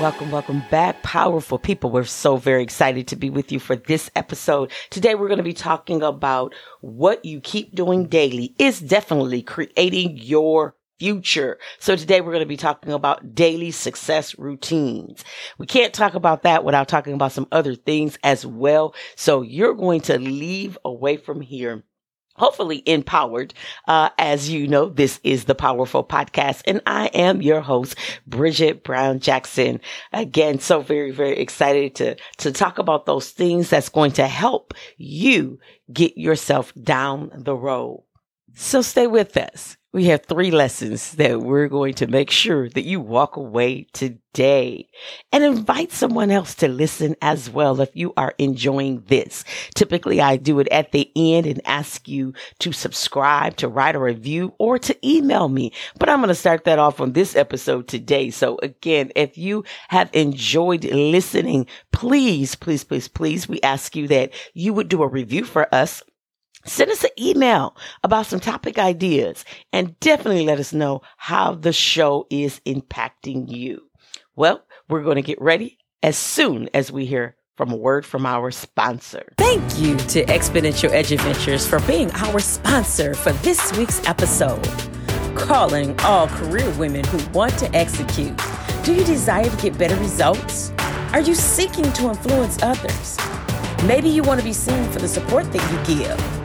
Welcome, welcome back, powerful people. We're so very excited to be with you for this episode. Today, we're going to be talking about what you keep doing daily is definitely creating your future. So today we're going to be talking about daily success routines. We can't talk about that without talking about some other things as well. So you're going to leave away from here hopefully empowered. Uh, as you know, this is the Powerful Podcast, and I am your host, Bridget Brown Jackson. Again, so very, very excited to, to talk about those things that's going to help you get yourself down the road. So stay with us we have three lessons that we're going to make sure that you walk away today and invite someone else to listen as well if you are enjoying this. Typically, I do it at the end and ask you to subscribe, to write a review, or to email me. But I'm going to start that off on this episode today. So again, if you have enjoyed listening, please, please, please, please, we ask you that you would do a review for us Send us an email about some topic ideas and definitely let us know how the show is impacting you. Well, we're going to get ready as soon as we hear from a word from our sponsor. Thank you to Exponential Edge Adventures for being our sponsor for this week's episode. Calling all career women who want to execute. Do you desire to get better results? Are you seeking to influence others? Maybe you want to be seen for the support that you give.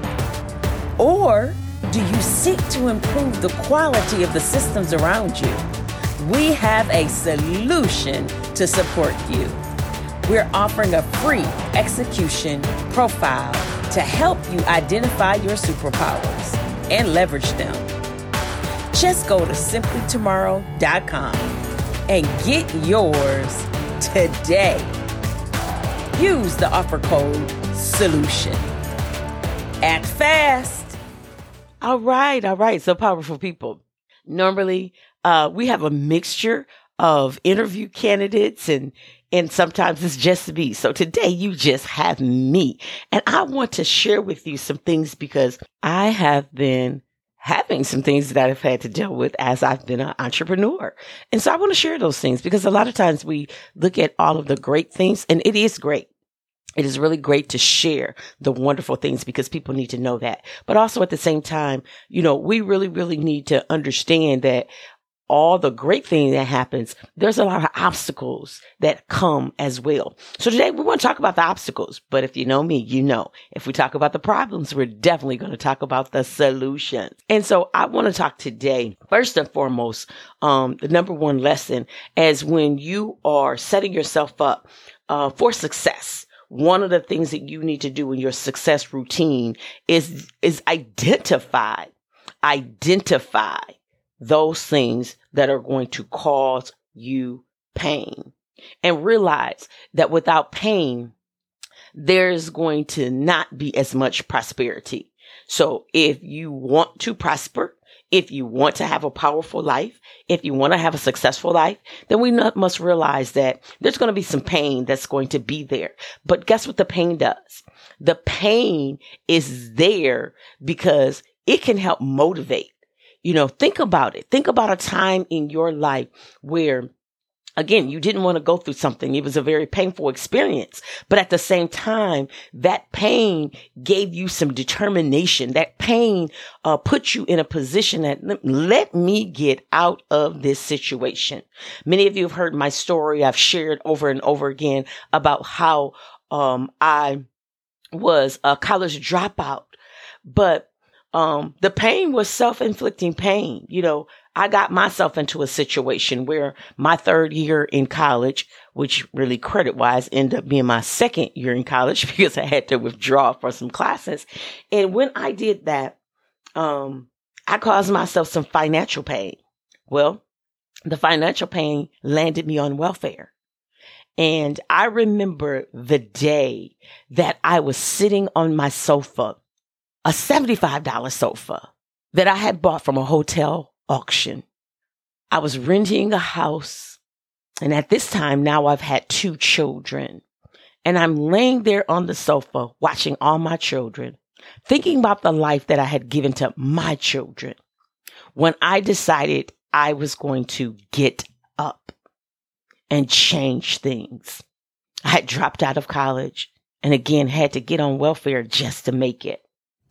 Or do you seek to improve the quality of the systems around you? We have a solution to support you. We're offering a free execution profile to help you identify your superpowers and leverage them. Just go to simplytomorrow.com and get yours today. Use the offer code SOLUTION. Act fast. All right, all right. So powerful people. Normally, uh, we have a mixture of interview candidates and and sometimes it's just me. So today you just have me. And I want to share with you some things because I have been having some things that I've had to deal with as I've been an entrepreneur. And so I want to share those things because a lot of times we look at all of the great things and it is great it is really great to share the wonderful things because people need to know that. But also at the same time, you know, we really, really need to understand that all the great thing that happens, there's a lot of obstacles that come as well. So today we want to talk about the obstacles, but if you know me, you know, if we talk about the problems, we're definitely going to talk about the solutions. And so I want to talk today, first and foremost, um, the number one lesson is when you are setting yourself up, uh, for success one of the things that you need to do in your success routine is, is identify, identify those things that are going to cause you pain and realize that without pain, there's going to not be as much prosperity. So if you want to prosper, if you want to have a powerful life, if you want to have a successful life, then we must realize that there's going to be some pain that's going to be there. But guess what the pain does? The pain is there because it can help motivate. You know, think about it. Think about a time in your life where Again, you didn't want to go through something. It was a very painful experience. But at the same time, that pain gave you some determination. That pain uh, put you in a position that let me get out of this situation. Many of you have heard my story. I've shared over and over again about how um, I was a college dropout. But um, the pain was self-inflicting pain. You know, I got myself into a situation where my third year in college, which really credit wise ended up being my second year in college because I had to withdraw for some classes. And when I did that, um, I caused myself some financial pain. Well, the financial pain landed me on welfare. And I remember the day that I was sitting on my sofa, a $75 sofa that I had bought from a hotel auction. I was renting a house. And at this time, now I've had two children. And I'm laying there on the sofa watching all my children, thinking about the life that I had given to my children when I decided I was going to get up and change things. I had dropped out of college and again had to get on welfare just to make it.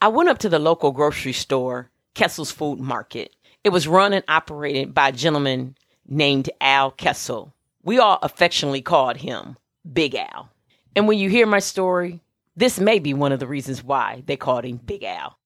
I went up to the local grocery store, Kessel's Food Market. It was run and operated by a gentleman named Al Kessel. We all affectionately called him Big Al. And when you hear my story, this may be one of the reasons why they called him Big Al.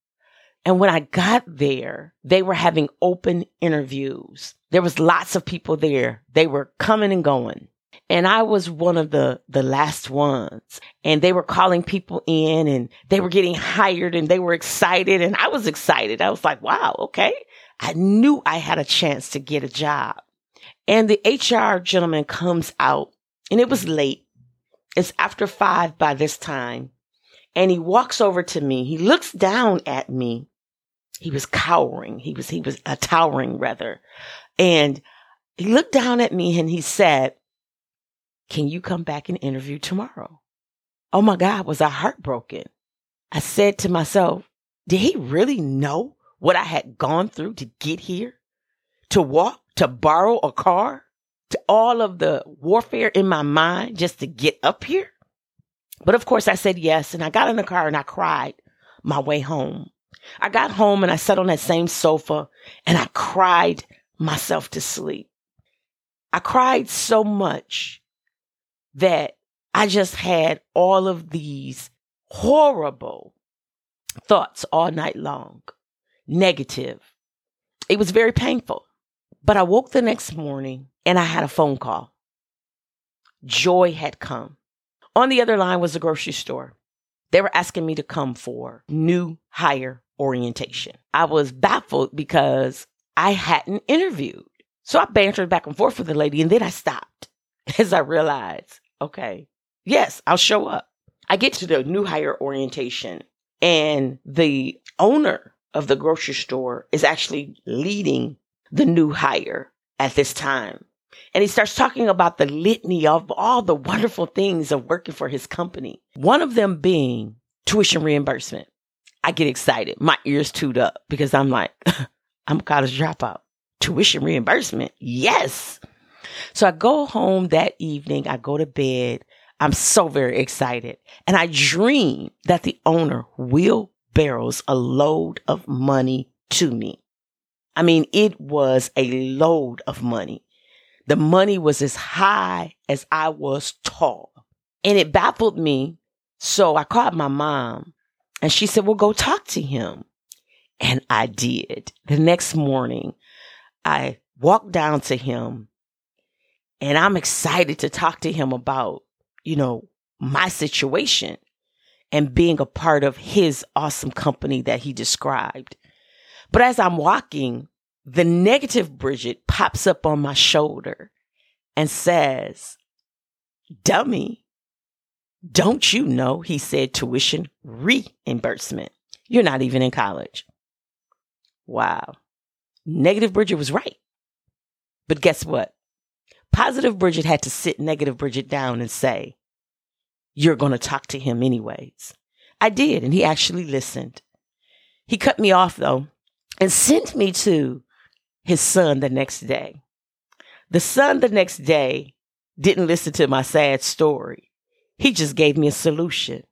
And when I got there, they were having open interviews. There was lots of people there. They were coming and going. And I was one of the, the last ones and they were calling people in and they were getting hired and they were excited and I was excited. I was like, wow, okay. I knew I had a chance to get a job. And the HR gentleman comes out and it was late. It's after five by this time. And he walks over to me. He looks down at me. He was cowering. He was, he was a towering rather. And he looked down at me and he said, can you come back and interview tomorrow? Oh my God, was I heartbroken? I said to myself, did he really know what I had gone through to get here? To walk, to borrow a car, to all of the warfare in my mind just to get up here? But of course I said yes. And I got in the car and I cried my way home. I got home and I sat on that same sofa and I cried myself to sleep. I cried so much that I just had all of these horrible thoughts all night long, negative. It was very painful. But I woke the next morning and I had a phone call. Joy had come. On the other line was a grocery store. They were asking me to come for new hire orientation. I was baffled because I hadn't interviewed. So I bantered back and forth with the lady and then I stopped as I realized, okay, yes, I'll show up. I get to the new hire orientation and the owner of the grocery store is actually leading the new hire at this time. And he starts talking about the litany of all the wonderful things of working for his company. One of them being tuition reimbursement. I get excited. My ears toot up because I'm like, I'm a college dropout. Tuition reimbursement. Yes. So I go home that evening. I go to bed. I'm so very excited. And I dream that the owner wheelbarrows a load of money to me. I mean, it was a load of money. The money was as high as I was tall. And it baffled me. So I called my mom and she said, well, go talk to him. And I did. The next morning, I walked down to him and I'm excited to talk to him about, you know, my situation and being a part of his awesome company that he described. But as I'm walking, the negative Bridget pops up on my shoulder and says, Dummy, don't you know? He said tuition reimbursement. You're not even in college. Wow. Negative Bridget was right. But guess what? Positive Bridget had to sit negative Bridget down and say, You're going to talk to him anyways. I did, and he actually listened. He cut me off though and sent me to his son the next day. The son the next day didn't listen to my sad story. He just gave me a solution.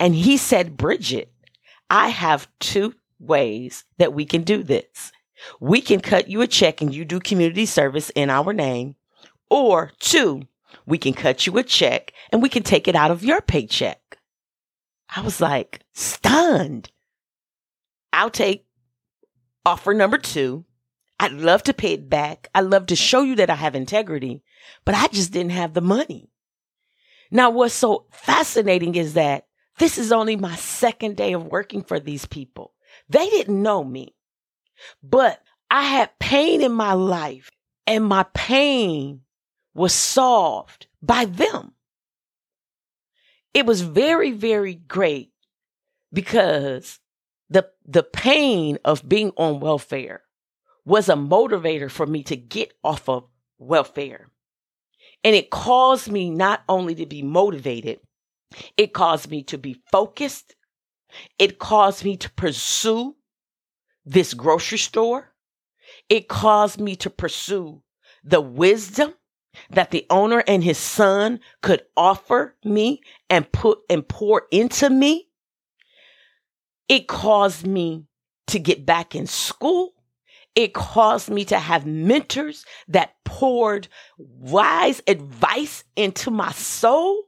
And he said, Bridget, I have two ways that we can do this. We can cut you a check and you do community service in our name. Or two, we can cut you a check and we can take it out of your paycheck. I was like stunned. I'll take offer number two. I'd love to pay it back. I'd love to show you that I have integrity, but I just didn't have the money. Now, what's so fascinating is that this is only my second day of working for these people. They didn't know me, but I had pain in my life and my pain was solved by them. It was very, very great because the, the pain of being on welfare was a motivator for me to get off of welfare. And it caused me not only to be motivated, it caused me to be focused. It caused me to pursue this grocery store. It caused me to pursue the wisdom that the owner and his son could offer me and put and pour into me. It caused me to get back in school. It caused me to have mentors that poured wise advice into my soul.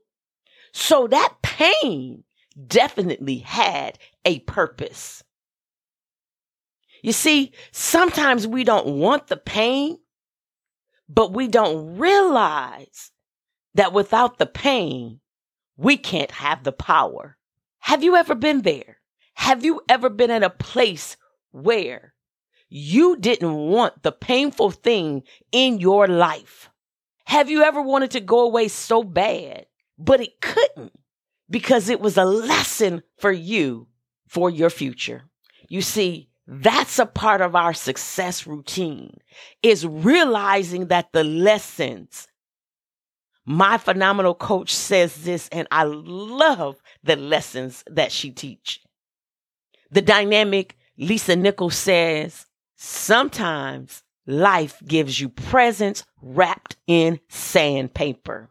So that pain definitely had a purpose. You see, sometimes we don't want the pain, but we don't realize that without the pain, we can't have the power. Have you ever been there? Have you ever been at a place where you didn't want the painful thing in your life? Have you ever wanted to go away so bad, but it couldn't because it was a lesson for you for your future? You see, that's a part of our success routine is realizing that the lessons my phenomenal coach says this and I love the lessons that she teach. The dynamic Lisa Nichols says, sometimes life gives you presents wrapped in sandpaper.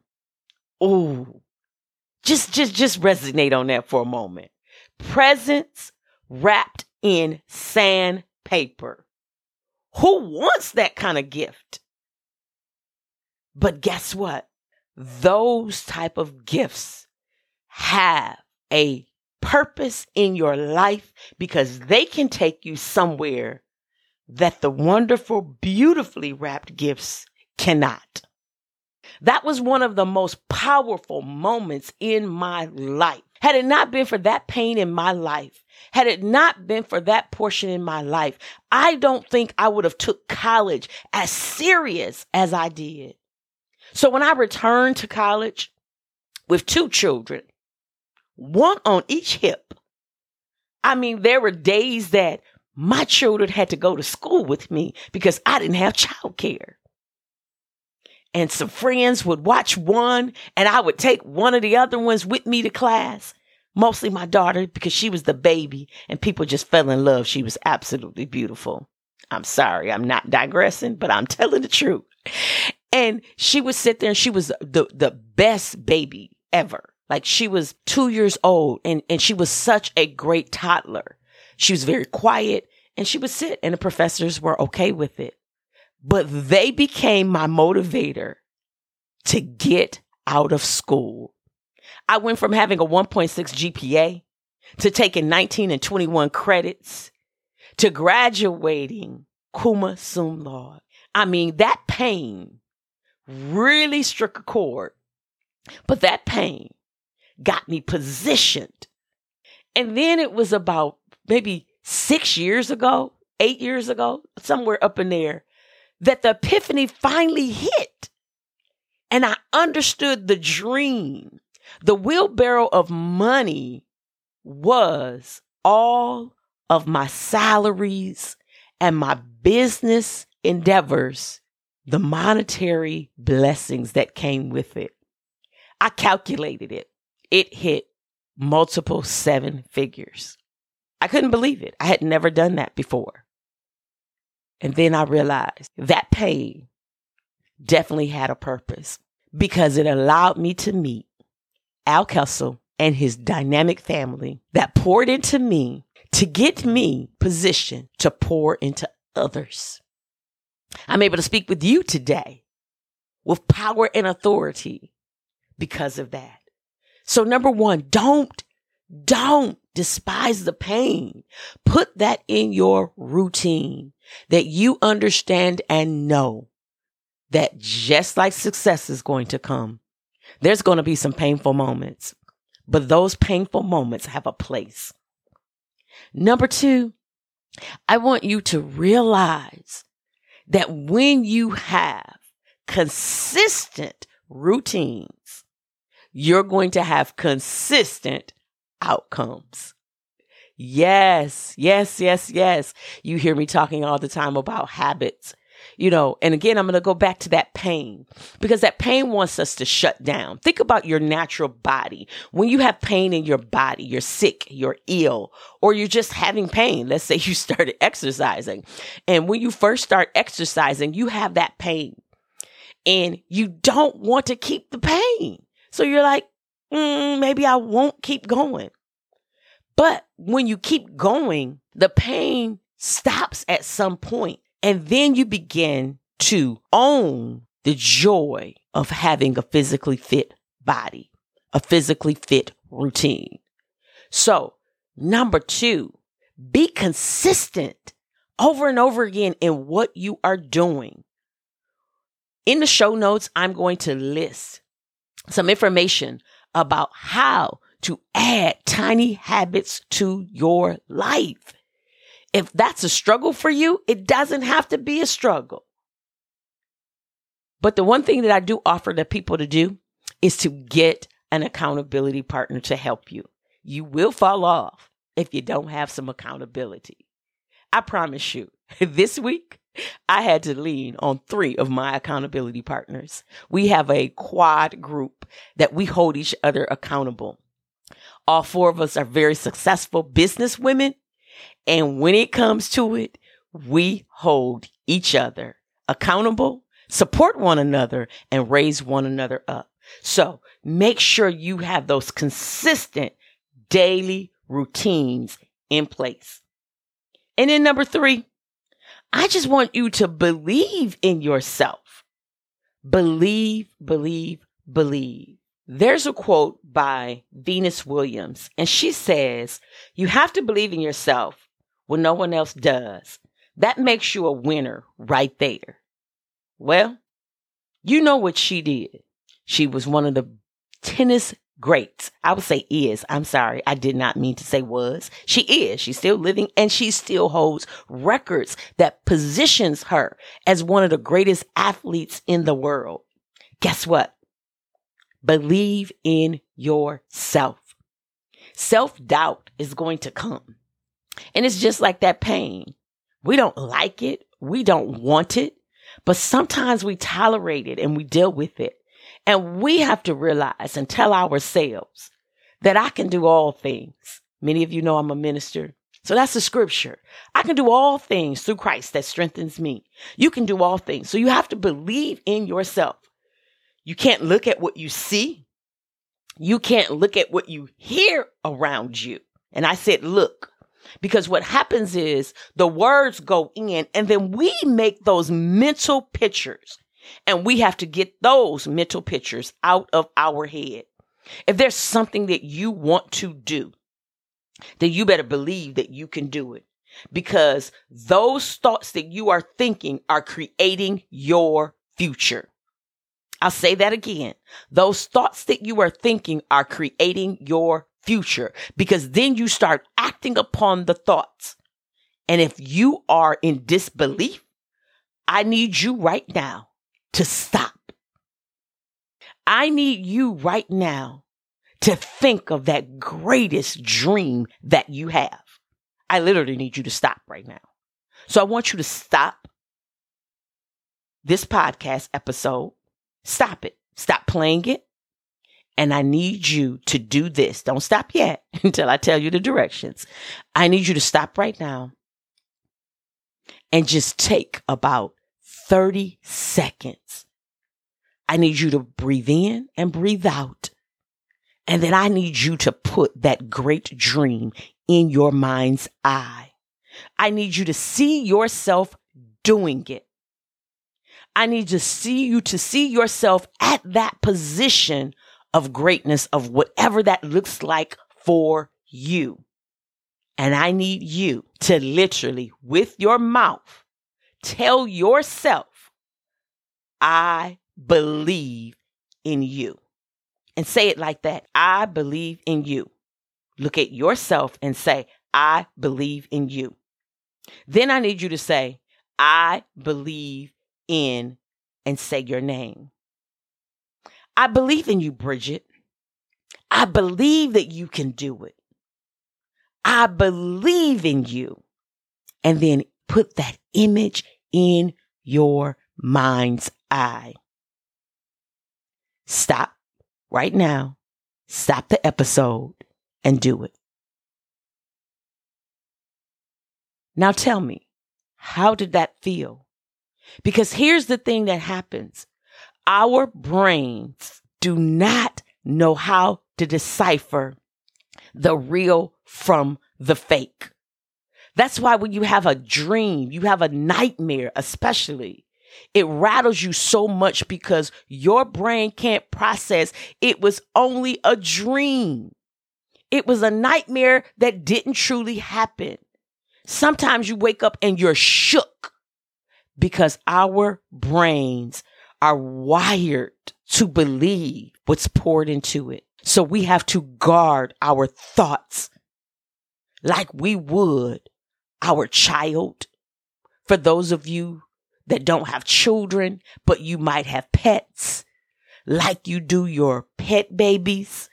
Ooh. Just just just resonate on that for a moment. Presents wrapped in sandpaper. Who wants that kind of gift? But guess what? Those type of gifts have a purpose in your life because they can take you somewhere that the wonderful, beautifully wrapped gifts cannot. That was one of the most powerful moments in my life. Had it not been for that pain in my life, had it not been for that portion in my life, I don't think I would have took college as serious as I did. So when I returned to college with two children, one on each hip, I mean, there were days that my children had to go to school with me because I didn't have childcare. And some friends would watch one and I would take one of the other ones with me to class mostly my daughter because she was the baby and people just fell in love. She was absolutely beautiful. I'm sorry, I'm not digressing, but I'm telling the truth. And she would sit there and she was the, the best baby ever. Like she was two years old and, and she was such a great toddler. She was very quiet and she would sit and the professors were okay with it. But they became my motivator to get out of school I went from having a 1.6 GPA to taking 19 and 21 credits to graduating cum laude. I mean, that pain really struck a chord, but that pain got me positioned. And then it was about maybe six years ago, eight years ago, somewhere up in there, that the epiphany finally hit. And I understood the dream the wheelbarrow of money was all of my salaries and my business endeavors, the monetary blessings that came with it. I calculated it. It hit multiple seven figures. I couldn't believe it. I had never done that before. And then I realized that pain definitely had a purpose because it allowed me to meet Al Kessel and his dynamic family that poured into me to get me positioned to pour into others. I'm able to speak with you today with power and authority because of that. So number one, don't, don't despise the pain. Put that in your routine that you understand and know that just like success is going to come, there's going to be some painful moments, but those painful moments have a place. Number two, I want you to realize that when you have consistent routines, you're going to have consistent outcomes. Yes, yes, yes, yes. You hear me talking all the time about habits. You know, and again, I'm going to go back to that pain because that pain wants us to shut down. Think about your natural body. When you have pain in your body, you're sick, you're ill, or you're just having pain. Let's say you started exercising. And when you first start exercising, you have that pain and you don't want to keep the pain. So you're like, mm, maybe I won't keep going. But when you keep going, the pain stops at some point, and then you begin to own the joy of having a physically fit body, a physically fit routine. So, number two, be consistent over and over again in what you are doing. In the show notes, I'm going to list some information about how to add tiny habits to your life. If that's a struggle for you, it doesn't have to be a struggle. But the one thing that I do offer the people to do is to get an accountability partner to help you. You will fall off if you don't have some accountability. I promise you, this week, I had to lean on three of my accountability partners. We have a quad group that we hold each other accountable. All four of us are very successful business women. And when it comes to it, we hold each other accountable, support one another, and raise one another up. So make sure you have those consistent daily routines in place. And then number three, I just want you to believe in yourself. Believe, believe, believe. There's a quote by Venus Williams, and she says, You have to believe in yourself when no one else does. That makes you a winner right there. Well, you know what she did. She was one of the tennis greats. I would say is. I'm sorry. I did not mean to say was. She is. She's still living and she still holds records that positions her as one of the greatest athletes in the world. Guess what? Believe in yourself. Self doubt is going to come. And it's just like that pain. We don't like it. We don't want it, but sometimes we tolerate it and we deal with it. And we have to realize and tell ourselves that I can do all things. Many of you know I'm a minister. So that's the scripture. I can do all things through Christ that strengthens me. You can do all things. So you have to believe in yourself. You can't look at what you see. You can't look at what you hear around you. And I said, look, because what happens is the words go in and then we make those mental pictures and we have to get those mental pictures out of our head. If there's something that you want to do, then you better believe that you can do it because those thoughts that you are thinking are creating your future. I'll say that again. Those thoughts that you are thinking are creating your future because then you start acting upon the thoughts. And if you are in disbelief, I need you right now to stop. I need you right now to think of that greatest dream that you have. I literally need you to stop right now. So I want you to stop this podcast episode Stop it. Stop playing it. And I need you to do this. Don't stop yet until I tell you the directions. I need you to stop right now and just take about 30 seconds. I need you to breathe in and breathe out. And then I need you to put that great dream in your mind's eye. I need you to see yourself doing it. I need to see you to see yourself at that position of greatness of whatever that looks like for you. And I need you to literally, with your mouth, tell yourself, I believe in you. And say it like that I believe in you. Look at yourself and say, I believe in you. Then I need you to say, I believe in and say your name. I believe in you, Bridget. I believe that you can do it. I believe in you. And then put that image in your mind's eye. Stop right now. Stop the episode and do it. Now tell me, how did that feel? Because here's the thing that happens. Our brains do not know how to decipher the real from the fake. That's why when you have a dream, you have a nightmare, especially, it rattles you so much because your brain can't process it was only a dream. It was a nightmare that didn't truly happen. Sometimes you wake up and you're shook because our brains are wired to believe what's poured into it. So we have to guard our thoughts like we would our child. For those of you that don't have children, but you might have pets, like you do your pet babies,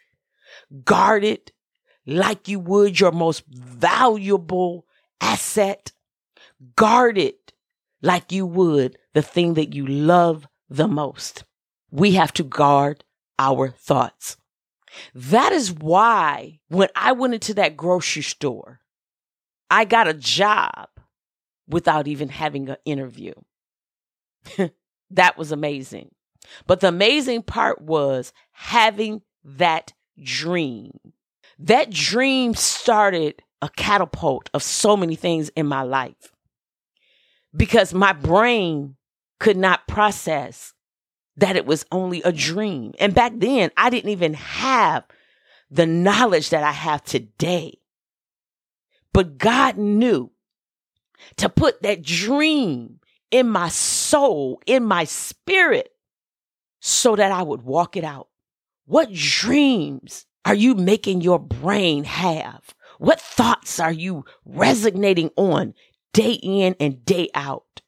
guard it like you would your most valuable asset. Guard it like you would the thing that you love the most. We have to guard our thoughts. That is why when I went into that grocery store, I got a job without even having an interview. that was amazing. But the amazing part was having that dream. That dream started a catapult of so many things in my life because my brain could not process that it was only a dream. And back then, I didn't even have the knowledge that I have today. But God knew to put that dream in my soul, in my spirit, so that I would walk it out. What dreams are you making your brain have? What thoughts are you resonating on day in and day out?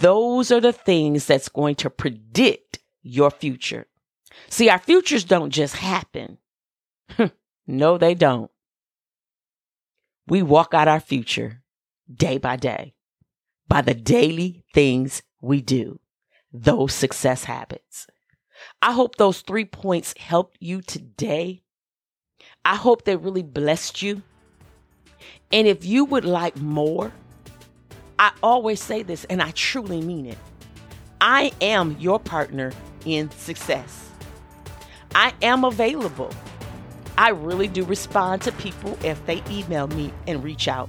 Those are the things that's going to predict your future. See, our futures don't just happen. no, they don't. We walk out our future day by day by the daily things we do, those success habits. I hope those three points helped you today. I hope they really blessed you. And if you would like more, I always say this and I truly mean it. I am your partner in success. I am available. I really do respond to people if they email me and reach out.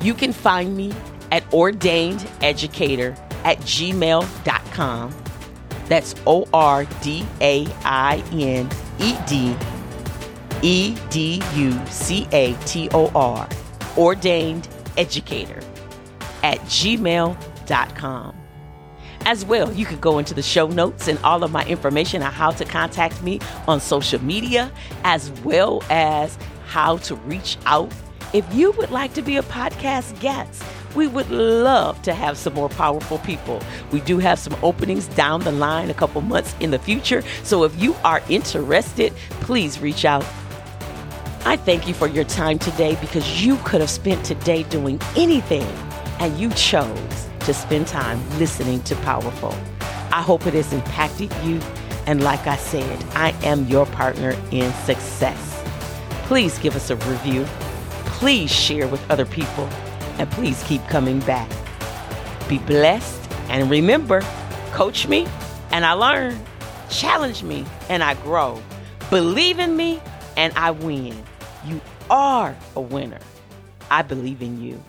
You can find me at ordainededucator at gmail.com. That's O R D A I N E D E D U C A T O R, ordained educator at gmail.com. As well, you could go into the show notes and all of my information on how to contact me on social media, as well as how to reach out. If you would like to be a podcast guest, we would love to have some more powerful people. We do have some openings down the line a couple months in the future. So if you are interested, please reach out. I thank you for your time today because you could have spent today doing anything and you chose to spend time listening to Powerful. I hope it has impacted you. And like I said, I am your partner in success. Please give us a review. Please share with other people. And please keep coming back. Be blessed. And remember, coach me and I learn. Challenge me and I grow. Believe in me and I win. You are a winner. I believe in you.